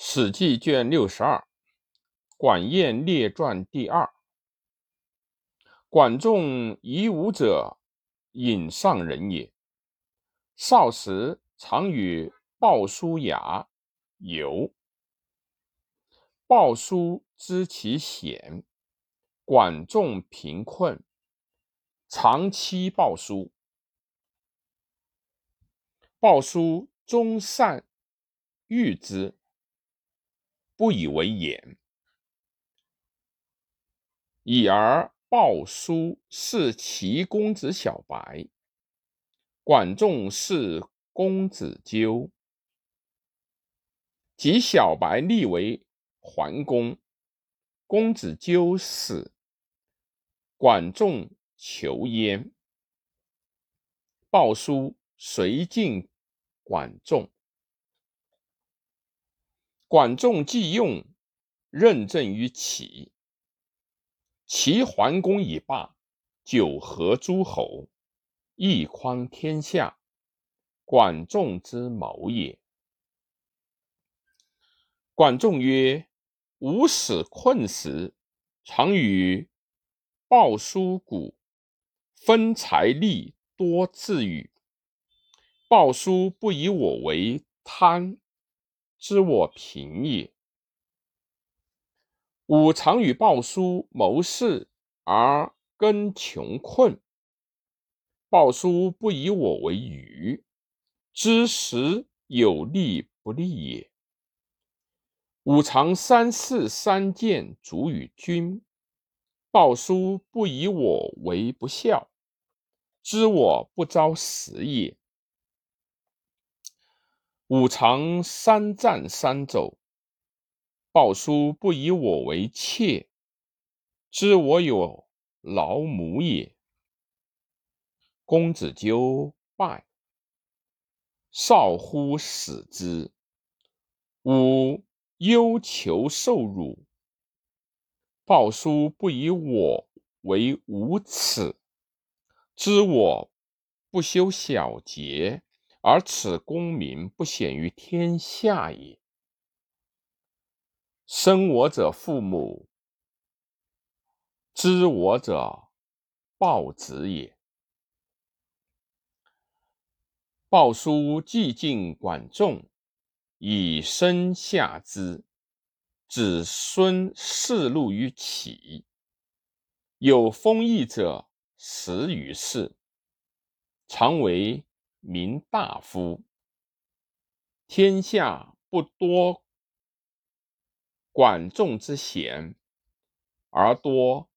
《史记》卷六十二，《管晏列传》第二。管仲夷吾者，引上人也。少时常与鲍叔牙游。鲍叔知其贤，管仲贫困，常欺鲍叔。鲍叔终善遇之。不以为言，已而鲍叔是其公子小白，管仲是公子纠，及小白立为桓公，公子纠死，管仲求焉，鲍叔随进管仲。管仲既用，任政于齐。齐桓公以霸，九合诸侯，一匡天下。管仲之谋也。管仲曰：“吾使困时，常与鲍叔鼓，分财利多自与。鲍叔不以我为贪。”知我贫也。吾常与鲍叔谋事，而更穷困。鲍叔不以我为愚，知时有利不利也。吾常三事三谏主与君，鲍叔不以我为不孝，知我不招死也。吾常三战三走，鲍叔不以我为妾，知我有老母也。公子纠败，少乎死之。吾忧求受辱，鲍叔不以我为无耻，知我不修小节。而此功名不显于天下也。生我者父母，知我者鲍子也。鲍叔既尽管仲，以身下之，子孙世禄于齐。有封邑者十余世，常为。民大夫，天下不多管仲之贤，而多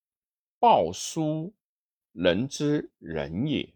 鲍叔人之仁也。